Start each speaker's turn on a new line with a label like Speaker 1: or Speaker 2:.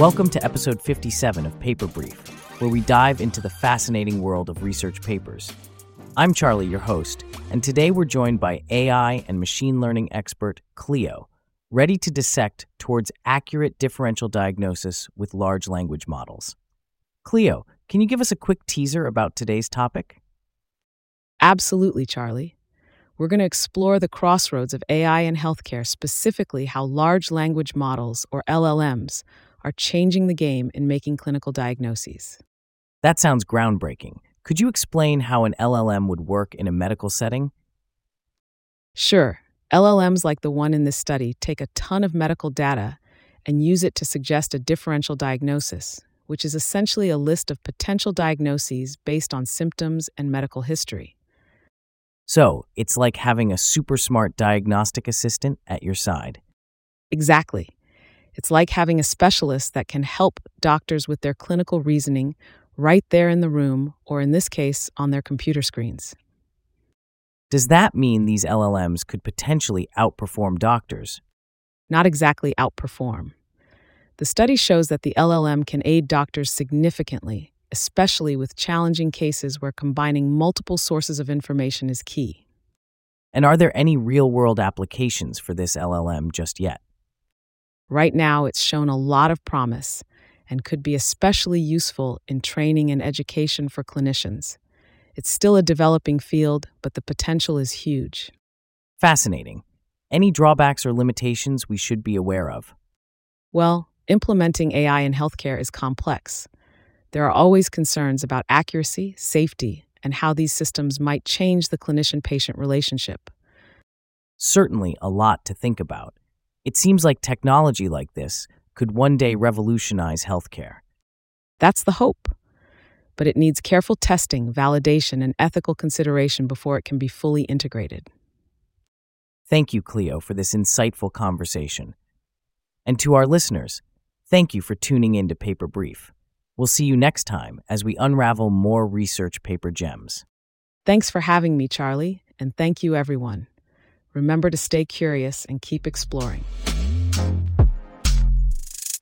Speaker 1: Welcome to episode 57 of Paper Brief, where we dive into the fascinating world of research papers. I'm Charlie, your host, and today we're joined by AI and machine learning expert Clio, ready to dissect towards accurate differential diagnosis with large language models. Clio, can you give us a quick teaser about today's topic?
Speaker 2: Absolutely, Charlie. We're going to explore the crossroads of AI and healthcare, specifically how large language models, or LLMs, are changing the game in making clinical diagnoses.
Speaker 1: That sounds groundbreaking. Could you explain how an LLM would work in a medical setting?
Speaker 2: Sure, LLMs like the one in this study take a ton of medical data and use it to suggest a differential diagnosis, which is essentially a list of potential diagnoses based on symptoms and medical history.
Speaker 1: So, it's like having a super smart diagnostic assistant at your side.
Speaker 2: Exactly. It's like having a specialist that can help doctors with their clinical reasoning right there in the room, or in this case, on their computer screens.
Speaker 1: Does that mean these LLMs could potentially outperform doctors?
Speaker 2: Not exactly outperform. The study shows that the LLM can aid doctors significantly, especially with challenging cases where combining multiple sources of information is key.
Speaker 1: And are there any real world applications for this LLM just yet?
Speaker 2: Right now, it's shown a lot of promise and could be especially useful in training and education for clinicians. It's still a developing field, but the potential is huge.
Speaker 1: Fascinating. Any drawbacks or limitations we should be aware of?
Speaker 2: Well, implementing AI in healthcare is complex. There are always concerns about accuracy, safety, and how these systems might change the clinician patient relationship.
Speaker 1: Certainly a lot to think about. It seems like technology like this could one day revolutionize healthcare.
Speaker 2: That's the hope. But it needs careful testing, validation, and ethical consideration before it can be fully integrated.
Speaker 1: Thank you, Clio, for this insightful conversation. And to our listeners, thank you for tuning in to Paper Brief. We'll see you next time as we unravel more research paper gems.
Speaker 2: Thanks for having me, Charlie, and thank you, everyone. Remember to stay curious and keep exploring.